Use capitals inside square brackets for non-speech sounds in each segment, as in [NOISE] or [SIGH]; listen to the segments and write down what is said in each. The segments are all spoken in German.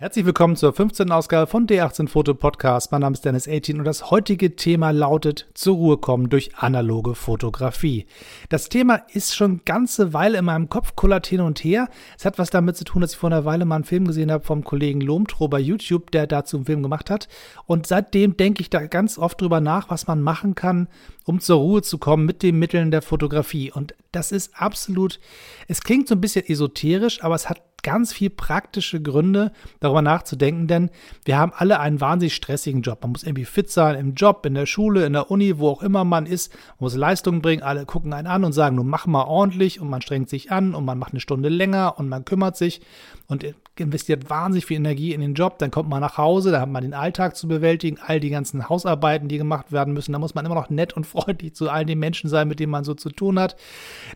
Herzlich willkommen zur 15. Ausgabe von D18 Foto Podcast. Mein Name ist Dennis 18 und das heutige Thema lautet zur Ruhe kommen durch analoge Fotografie. Das Thema ist schon ganze Weile in meinem Kopf, kullert hin und her. Es hat was damit zu tun, dass ich vor einer Weile mal einen Film gesehen habe vom Kollegen Lomtro bei YouTube, der dazu einen Film gemacht hat. Und seitdem denke ich da ganz oft drüber nach, was man machen kann, um zur Ruhe zu kommen mit den Mitteln der Fotografie. Und das ist absolut, es klingt so ein bisschen esoterisch, aber es hat ganz viel praktische Gründe, darüber nachzudenken, denn wir haben alle einen wahnsinnig stressigen Job. Man muss irgendwie fit sein im Job, in der Schule, in der Uni, wo auch immer man ist, man muss Leistungen bringen, alle gucken einen an und sagen, nun mach mal ordentlich und man strengt sich an und man macht eine Stunde länger und man kümmert sich und investiert wahnsinnig viel Energie in den Job, dann kommt man nach Hause, da hat man den Alltag zu bewältigen, all die ganzen Hausarbeiten, die gemacht werden müssen, da muss man immer noch nett und [LAUGHS] freundlich zu all den Menschen sein, mit denen man so zu tun hat.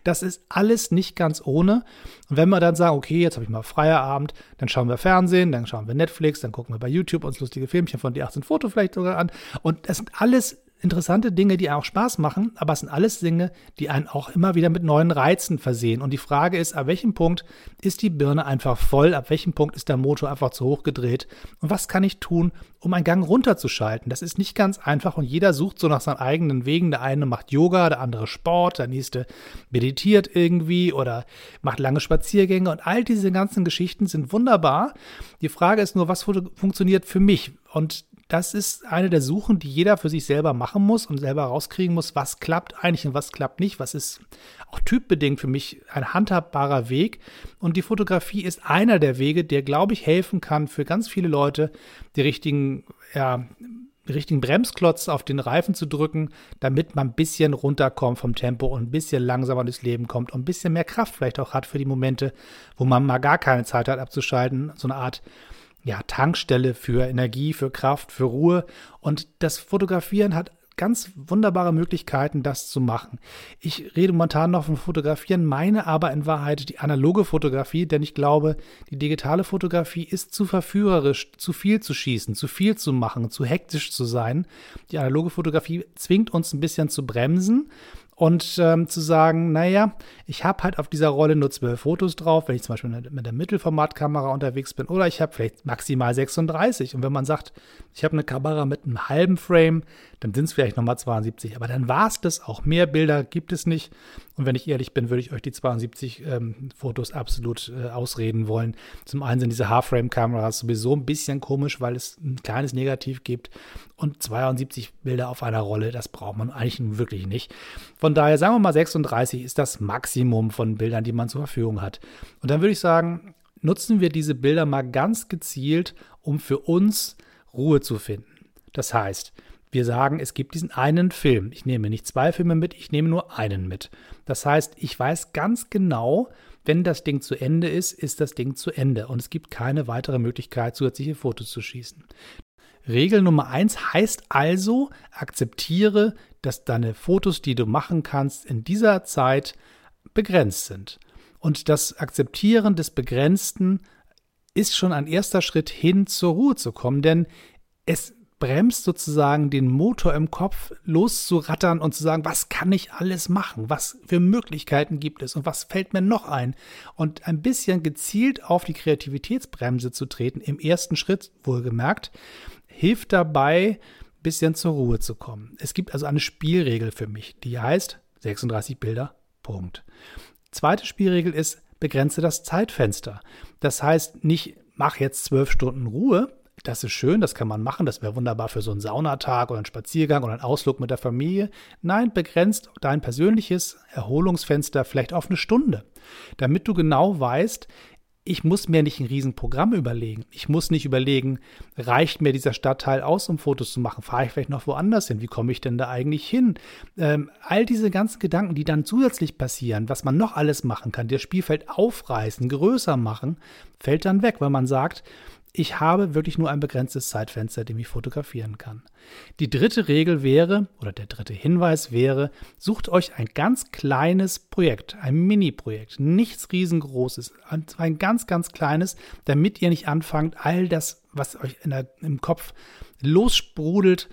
Das ist alles nicht ganz ohne. Und wenn wir dann sagen, okay, jetzt habe ich mal Feierabend, dann schauen wir Fernsehen, dann schauen wir Netflix, dann gucken wir bei YouTube uns lustige Filmchen von die 18 Foto vielleicht sogar an. Und das sind alles interessante Dinge, die auch Spaß machen, aber es sind alles Dinge, die einen auch immer wieder mit neuen Reizen versehen. Und die Frage ist, ab welchem Punkt ist die Birne einfach voll, ab welchem Punkt ist der Motor einfach zu hoch gedreht und was kann ich tun, um einen Gang runterzuschalten? Das ist nicht ganz einfach und jeder sucht so nach seinen eigenen Wegen. Der eine macht Yoga, der andere Sport, der nächste meditiert irgendwie oder macht lange Spaziergänge und all diese ganzen Geschichten sind wunderbar. Die Frage ist nur, was funktioniert für mich? Und das ist eine der Suchen, die jeder für sich selber machen muss und selber rauskriegen muss, was klappt eigentlich und was klappt nicht, was ist auch typbedingt für mich ein handhabbarer Weg. Und die Fotografie ist einer der Wege, der, glaube ich, helfen kann für ganz viele Leute, die richtigen, ja, die richtigen Bremsklotz auf den Reifen zu drücken, damit man ein bisschen runterkommt vom Tempo und ein bisschen langsamer durchs Leben kommt und ein bisschen mehr Kraft vielleicht auch hat für die Momente, wo man mal gar keine Zeit hat abzuschalten. So eine Art ja, Tankstelle für Energie, für Kraft, für Ruhe. Und das Fotografieren hat ganz wunderbare Möglichkeiten, das zu machen. Ich rede momentan noch von Fotografieren, meine aber in Wahrheit die analoge Fotografie, denn ich glaube, die digitale Fotografie ist zu verführerisch, zu viel zu schießen, zu viel zu machen, zu hektisch zu sein. Die analoge Fotografie zwingt uns ein bisschen zu bremsen und ähm, zu sagen, naja, ich habe halt auf dieser Rolle nur zwölf Fotos drauf, wenn ich zum Beispiel mit der Mittelformatkamera unterwegs bin, oder ich habe vielleicht maximal 36. Und wenn man sagt, ich habe eine Kamera mit einem halben Frame, dann sind es vielleicht nochmal 72. Aber dann war es das auch. Mehr Bilder gibt es nicht. Und wenn ich ehrlich bin, würde ich euch die 72 ähm, Fotos absolut äh, ausreden wollen. Zum einen sind diese Half-Frame-Kameras sowieso ein bisschen komisch, weil es ein kleines Negativ gibt. Und 72 Bilder auf einer Rolle, das braucht man eigentlich wirklich nicht. Von daher sagen wir mal 36 ist das Maximum von Bildern, die man zur Verfügung hat. Und dann würde ich sagen, nutzen wir diese Bilder mal ganz gezielt, um für uns Ruhe zu finden. Das heißt, wir sagen, es gibt diesen einen Film. Ich nehme nicht zwei Filme mit, ich nehme nur einen mit. Das heißt, ich weiß ganz genau, wenn das Ding zu Ende ist, ist das Ding zu Ende und es gibt keine weitere Möglichkeit, zusätzliche Fotos zu schießen. Regel Nummer eins heißt also, akzeptiere, dass deine Fotos, die du machen kannst, in dieser Zeit begrenzt sind. Und das Akzeptieren des Begrenzten ist schon ein erster Schritt hin zur Ruhe zu kommen, denn es bremst sozusagen den Motor im Kopf loszurattern und zu sagen, was kann ich alles machen? Was für Möglichkeiten gibt es und was fällt mir noch ein? Und ein bisschen gezielt auf die Kreativitätsbremse zu treten, im ersten Schritt wohlgemerkt, hilft dabei, ein bisschen zur Ruhe zu kommen. Es gibt also eine Spielregel für mich, die heißt 36 Bilder, Punkt. Zweite Spielregel ist, begrenze das Zeitfenster. Das heißt nicht, mach jetzt zwölf Stunden Ruhe, das ist schön, das kann man machen, das wäre wunderbar für so einen Saunatag oder einen Spaziergang oder einen Ausflug mit der Familie. Nein, begrenzt dein persönliches Erholungsfenster vielleicht auf eine Stunde, damit du genau weißt, ich muss mir nicht ein Riesenprogramm überlegen. Ich muss nicht überlegen, reicht mir dieser Stadtteil aus, um Fotos zu machen? Fahre ich vielleicht noch woanders hin? Wie komme ich denn da eigentlich hin? Ähm, all diese ganzen Gedanken, die dann zusätzlich passieren, was man noch alles machen kann, das Spielfeld aufreißen, größer machen, fällt dann weg, weil man sagt, ich habe wirklich nur ein begrenztes Zeitfenster, dem ich fotografieren kann. Die dritte Regel wäre, oder der dritte Hinweis wäre, sucht euch ein ganz kleines Projekt, ein Mini-Projekt, nichts riesengroßes, ein ganz, ganz kleines, damit ihr nicht anfangt, all das, was euch der, im Kopf lossprudelt,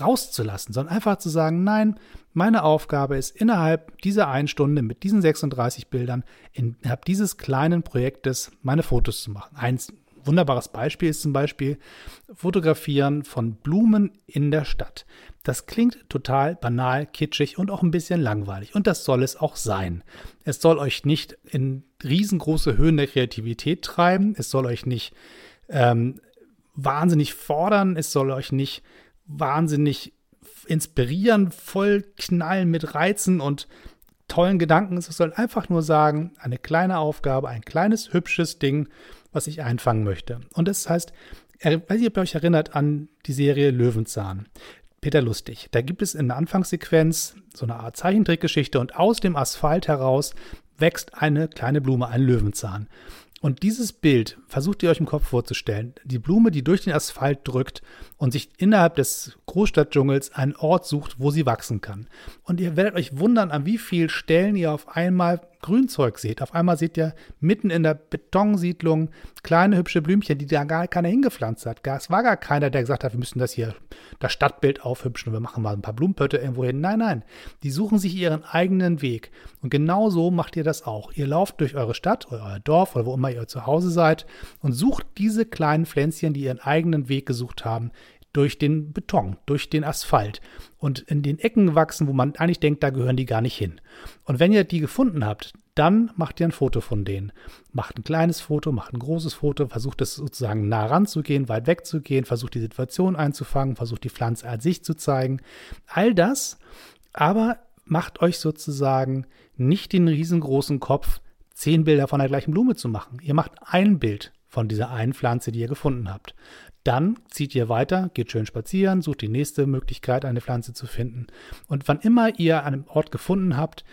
rauszulassen, sondern einfach zu sagen, nein, meine Aufgabe ist innerhalb dieser einen Stunde mit diesen 36 Bildern innerhalb dieses kleinen Projektes meine Fotos zu machen. Eins wunderbares Beispiel ist zum Beispiel Fotografieren von Blumen in der Stadt. Das klingt total banal, kitschig und auch ein bisschen langweilig. Und das soll es auch sein. Es soll euch nicht in riesengroße Höhen der Kreativität treiben. Es soll euch nicht ähm, wahnsinnig fordern. Es soll euch nicht wahnsinnig inspirieren, voll knallen mit Reizen und tollen Gedanken. Es soll einfach nur sagen, eine kleine Aufgabe, ein kleines, hübsches Ding, was ich einfangen möchte. Und das heißt, ob ihr euch erinnert an die Serie Löwenzahn. Peter Lustig. Da gibt es in der Anfangssequenz so eine Art Zeichentrickgeschichte und aus dem Asphalt heraus wächst eine kleine Blume, ein Löwenzahn. Und dieses Bild versucht ihr euch im Kopf vorzustellen. Die Blume, die durch den Asphalt drückt und sich innerhalb des Großstadtdschungels einen Ort sucht, wo sie wachsen kann. Und ihr werdet euch wundern, an wie vielen Stellen ihr auf einmal Grünzeug seht. Auf einmal seht ihr mitten in der Betonsiedlung kleine hübsche Blümchen, die da gar keiner hingepflanzt hat. Es war gar keiner, der gesagt hat, wir müssen das hier, das Stadtbild aufhübschen und wir machen mal ein paar Blumenpötte irgendwo hin. Nein, nein. Die suchen sich ihren eigenen Weg. Und genau so macht ihr das auch. Ihr lauft durch eure Stadt oder euer Dorf oder wo immer ihr zu Hause seid und sucht diese kleinen Pflänzchen, die ihren eigenen Weg gesucht haben, durch den Beton, durch den Asphalt und in den Ecken wachsen, wo man eigentlich denkt, da gehören die gar nicht hin. Und wenn ihr die gefunden habt, dann macht ihr ein Foto von denen. Macht ein kleines Foto, macht ein großes Foto, versucht es sozusagen nah ranzugehen, weit wegzugehen, versucht die Situation einzufangen, versucht die Pflanze als sich zu zeigen. All das, aber macht euch sozusagen nicht den riesengroßen Kopf, zehn Bilder von der gleichen Blume zu machen. Ihr macht ein Bild von dieser einen Pflanze, die ihr gefunden habt. Dann zieht ihr weiter, geht schön spazieren, sucht die nächste Möglichkeit, eine Pflanze zu finden. Und wann immer ihr einen Ort gefunden habt,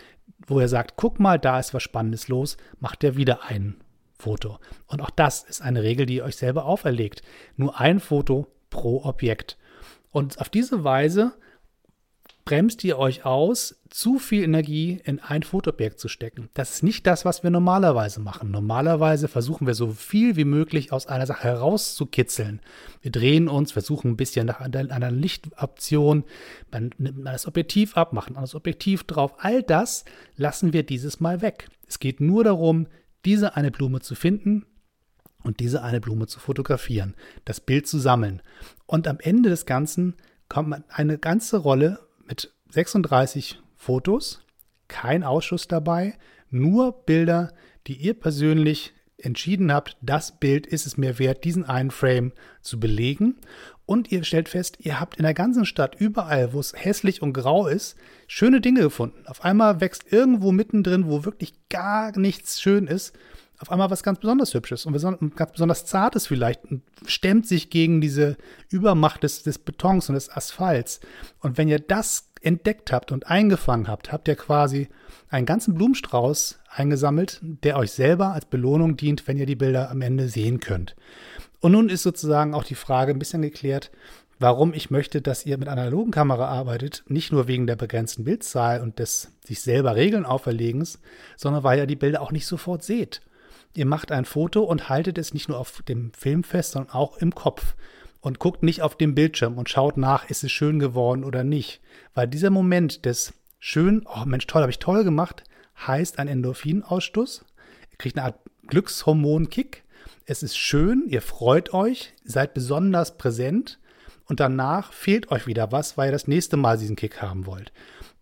wo ihr sagt, guck mal, da ist was Spannendes los, macht ihr wieder ein Foto. Und auch das ist eine Regel, die ihr euch selber auferlegt. Nur ein Foto pro Objekt. Und auf diese Weise bremst ihr euch aus, zu viel Energie in ein Fotoobjekt zu stecken. Das ist nicht das, was wir normalerweise machen. Normalerweise versuchen wir so viel wie möglich aus einer Sache herauszukitzeln. Wir drehen uns, versuchen ein bisschen nach einer Lichtoption, man nimmt das Objektiv ab, machen das Objektiv drauf. All das lassen wir dieses Mal weg. Es geht nur darum, diese eine Blume zu finden, und diese eine Blume zu fotografieren, das Bild zu sammeln. Und am Ende des Ganzen kommt eine ganze Rolle mit 36 Fotos, kein Ausschuss dabei, nur Bilder, die ihr persönlich entschieden habt, das Bild ist es mir wert, diesen einen Frame zu belegen. Und ihr stellt fest, ihr habt in der ganzen Stadt überall, wo es hässlich und grau ist, schöne Dinge gefunden. Auf einmal wächst irgendwo mittendrin, wo wirklich gar nichts schön ist, auf einmal was ganz besonders Hübsches und ganz besonders Zartes vielleicht und stemmt sich gegen diese Übermacht des, des Betons und des Asphalts. Und wenn ihr das entdeckt habt und eingefangen habt, habt ihr quasi einen ganzen Blumenstrauß eingesammelt, der euch selber als Belohnung dient, wenn ihr die Bilder am Ende sehen könnt. Und nun ist sozusagen auch die Frage ein bisschen geklärt, warum ich möchte, dass ihr mit analogen Kamera arbeitet, nicht nur wegen der begrenzten Bildzahl und des sich selber Regeln auferlegens, sondern weil ihr die Bilder auch nicht sofort seht. Ihr macht ein Foto und haltet es nicht nur auf dem Film fest, sondern auch im Kopf. Und guckt nicht auf den Bildschirm und schaut nach, ist es schön geworden oder nicht. Weil dieser Moment des schön, oh Mensch, toll, habe ich toll gemacht, heißt ein Endorphinausstoß. Ihr kriegt eine Art Glückshormon-Kick. Es ist schön, ihr freut euch, seid besonders präsent und danach fehlt euch wieder was, weil ihr das nächste Mal diesen Kick haben wollt.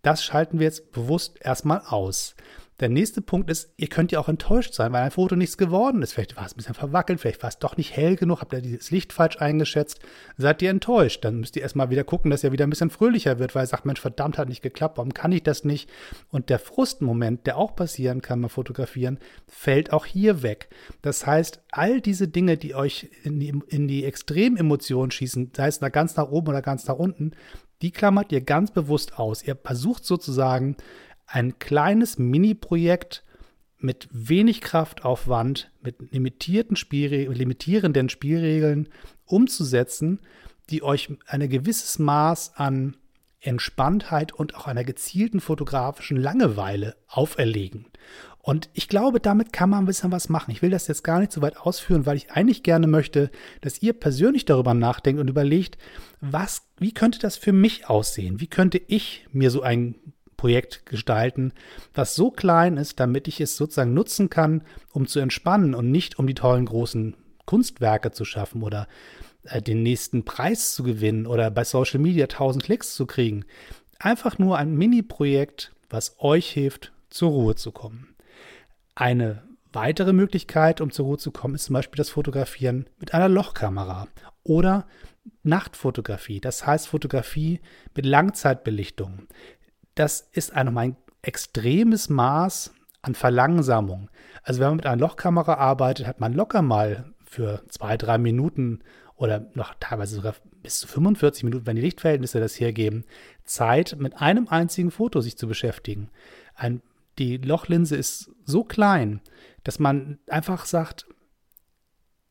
Das schalten wir jetzt bewusst erstmal aus. Der nächste Punkt ist, ihr könnt ja auch enttäuscht sein, weil ein Foto nichts geworden ist. Vielleicht war es ein bisschen verwackelt, vielleicht war es doch nicht hell genug, habt ihr dieses Licht falsch eingeschätzt. Seid ihr enttäuscht? Dann müsst ihr erstmal wieder gucken, dass ihr wieder ein bisschen fröhlicher wird, weil ihr sagt, Mensch, verdammt, hat nicht geklappt, warum kann ich das nicht? Und der Frustmoment, der auch passieren kann beim Fotografieren, fällt auch hier weg. Das heißt, all diese Dinge, die euch in die, in die Extrememotionen schießen, sei es da ganz nach oben oder ganz nach unten, die klammert ihr ganz bewusst aus. Ihr versucht sozusagen, ein kleines Mini-Projekt mit wenig Kraftaufwand, mit limitierten Spielre limitierenden Spielregeln umzusetzen, die euch ein gewisses Maß an Entspanntheit und auch einer gezielten fotografischen Langeweile auferlegen. Und ich glaube, damit kann man ein bisschen was machen. Ich will das jetzt gar nicht so weit ausführen, weil ich eigentlich gerne möchte, dass ihr persönlich darüber nachdenkt und überlegt, was, wie könnte das für mich aussehen? Wie könnte ich mir so ein Projekt gestalten, was so klein ist, damit ich es sozusagen nutzen kann, um zu entspannen und nicht um die tollen großen Kunstwerke zu schaffen oder äh, den nächsten Preis zu gewinnen oder bei Social Media 1000 Klicks zu kriegen. Einfach nur ein Mini-Projekt, was euch hilft, zur Ruhe zu kommen. Eine weitere Möglichkeit, um zur Ruhe zu kommen, ist zum Beispiel das Fotografieren mit einer Lochkamera oder Nachtfotografie, das heißt Fotografie mit Langzeitbelichtung. Das ist ein, ein extremes Maß an Verlangsamung. Also wenn man mit einer Lochkamera arbeitet, hat man locker mal für zwei, drei Minuten oder noch teilweise sogar bis zu 45 Minuten, wenn die Lichtverhältnisse das hergeben, Zeit, mit einem einzigen Foto sich zu beschäftigen. Ein, die Lochlinse ist so klein, dass man einfach sagt,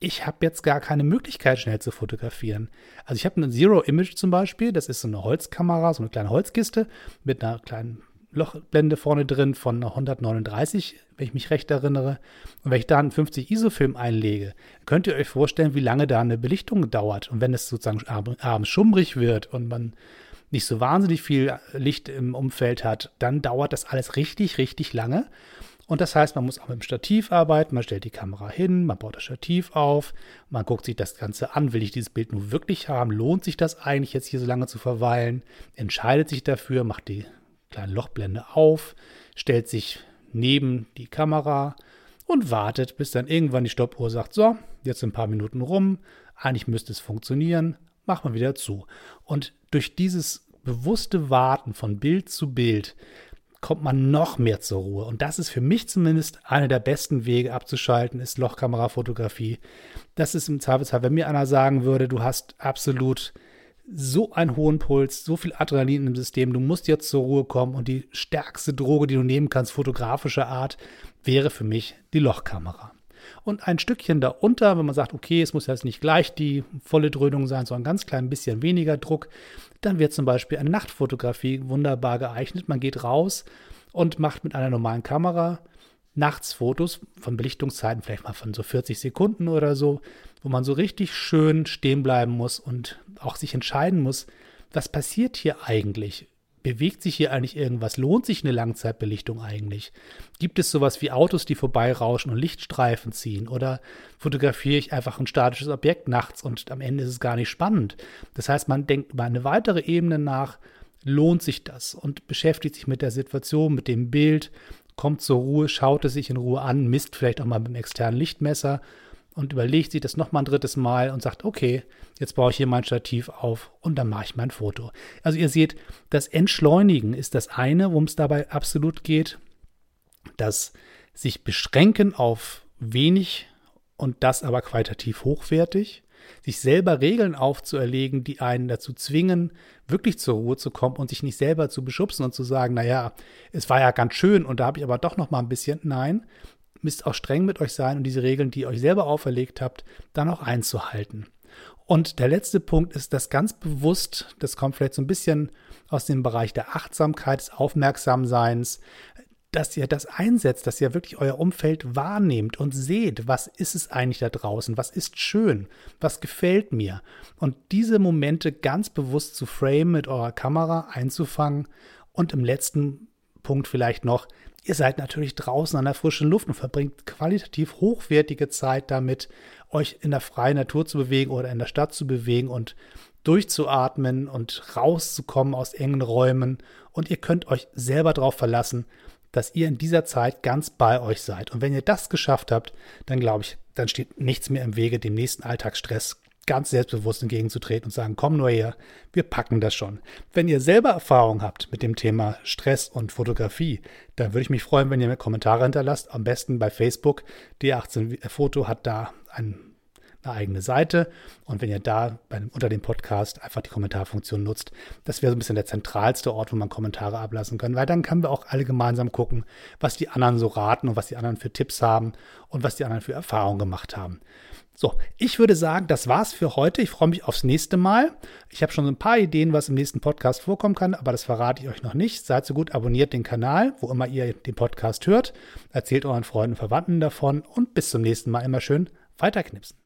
ich habe jetzt gar keine Möglichkeit, schnell zu fotografieren. Also ich habe eine Zero Image zum Beispiel, das ist so eine Holzkamera, so eine kleine Holzkiste mit einer kleinen Lochblende vorne drin von 139, wenn ich mich recht erinnere. Und wenn ich da einen 50 ISO-Film einlege, könnt ihr euch vorstellen, wie lange da eine Belichtung dauert. Und wenn es sozusagen abends schummrig wird und man nicht so wahnsinnig viel Licht im Umfeld hat, dann dauert das alles richtig, richtig lange. Und das heißt, man muss auch mit dem Stativ arbeiten, man stellt die Kamera hin, man baut das Stativ auf, man guckt sich das Ganze an, will ich dieses Bild nur wirklich haben, lohnt sich das eigentlich jetzt hier so lange zu verweilen, entscheidet sich dafür, macht die kleine Lochblende auf, stellt sich neben die Kamera und wartet, bis dann irgendwann die Stoppuhr sagt, so, jetzt ein paar Minuten rum, eigentlich müsste es funktionieren, macht man wieder zu. Und durch dieses bewusste Warten von Bild zu Bild kommt man noch mehr zur Ruhe. Und das ist für mich zumindest einer der besten Wege abzuschalten, ist Lochkamerafotografie. Das ist im Zweifelsfall, wenn mir einer sagen würde, du hast absolut so einen hohen Puls, so viel Adrenalin im System, du musst jetzt zur Ruhe kommen und die stärkste Droge, die du nehmen kannst, fotografischer Art, wäre für mich die Lochkamera. Und ein Stückchen darunter, wenn man sagt, okay, es muss jetzt nicht gleich die volle Dröhnung sein, sondern ganz klein bisschen weniger Druck, dann wird zum Beispiel eine Nachtfotografie wunderbar geeignet. Man geht raus und macht mit einer normalen Kamera nachts Fotos von Belichtungszeiten, vielleicht mal von so 40 Sekunden oder so, wo man so richtig schön stehen bleiben muss und auch sich entscheiden muss, was passiert hier eigentlich? Bewegt sich hier eigentlich irgendwas? Lohnt sich eine Langzeitbelichtung eigentlich? Gibt es sowas wie Autos, die vorbeirauschen und Lichtstreifen ziehen? Oder fotografiere ich einfach ein statisches Objekt nachts und am Ende ist es gar nicht spannend? Das heißt, man denkt über eine weitere Ebene nach, lohnt sich das und beschäftigt sich mit der Situation, mit dem Bild kommt zur Ruhe, schaut es sich in Ruhe an, misst vielleicht auch mal mit dem externen Lichtmesser und überlegt sich das nochmal ein drittes Mal und sagt, okay, jetzt baue ich hier mein Stativ auf und dann mache ich mein Foto. Also ihr seht, das Entschleunigen ist das eine, worum es dabei absolut geht. Das sich beschränken auf wenig und das aber qualitativ hochwertig sich selber Regeln aufzuerlegen, die einen dazu zwingen, wirklich zur Ruhe zu kommen und sich nicht selber zu beschubsen und zu sagen, naja, es war ja ganz schön und da habe ich aber doch noch mal ein bisschen. Nein, müsst auch streng mit euch sein und diese Regeln, die ihr euch selber auferlegt habt, dann auch einzuhalten. Und der letzte Punkt ist das ganz bewusst, das kommt vielleicht so ein bisschen aus dem Bereich der Achtsamkeit, des Aufmerksamseins, dass ihr das einsetzt, dass ihr wirklich euer Umfeld wahrnehmt und seht, was ist es eigentlich da draußen, was ist schön, was gefällt mir. Und diese Momente ganz bewusst zu framen mit eurer Kamera einzufangen und im letzten Punkt vielleicht noch, ihr seid natürlich draußen an der frischen Luft und verbringt qualitativ hochwertige Zeit damit, euch in der freien Natur zu bewegen oder in der Stadt zu bewegen und durchzuatmen und rauszukommen aus engen Räumen. Und ihr könnt euch selber darauf verlassen, dass ihr in dieser Zeit ganz bei euch seid. Und wenn ihr das geschafft habt, dann glaube ich, dann steht nichts mehr im Wege, dem nächsten Alltagsstress ganz selbstbewusst entgegenzutreten und sagen, komm nur her, wir packen das schon. Wenn ihr selber Erfahrung habt mit dem Thema Stress und Fotografie, dann würde ich mich freuen, wenn ihr mir Kommentare hinterlasst. Am besten bei Facebook. D18 Foto hat da ein eine eigene Seite. Und wenn ihr da bei, unter dem Podcast einfach die Kommentarfunktion nutzt, das wäre so ein bisschen der zentralste Ort, wo man Kommentare ablassen kann, weil dann können wir auch alle gemeinsam gucken, was die anderen so raten und was die anderen für Tipps haben und was die anderen für Erfahrungen gemacht haben. So, ich würde sagen, das war's für heute. Ich freue mich aufs nächste Mal. Ich habe schon ein paar Ideen, was im nächsten Podcast vorkommen kann, aber das verrate ich euch noch nicht. Seid so gut, abonniert den Kanal, wo immer ihr den Podcast hört. Erzählt euren Freunden und Verwandten davon und bis zum nächsten Mal immer schön weiterknipsen.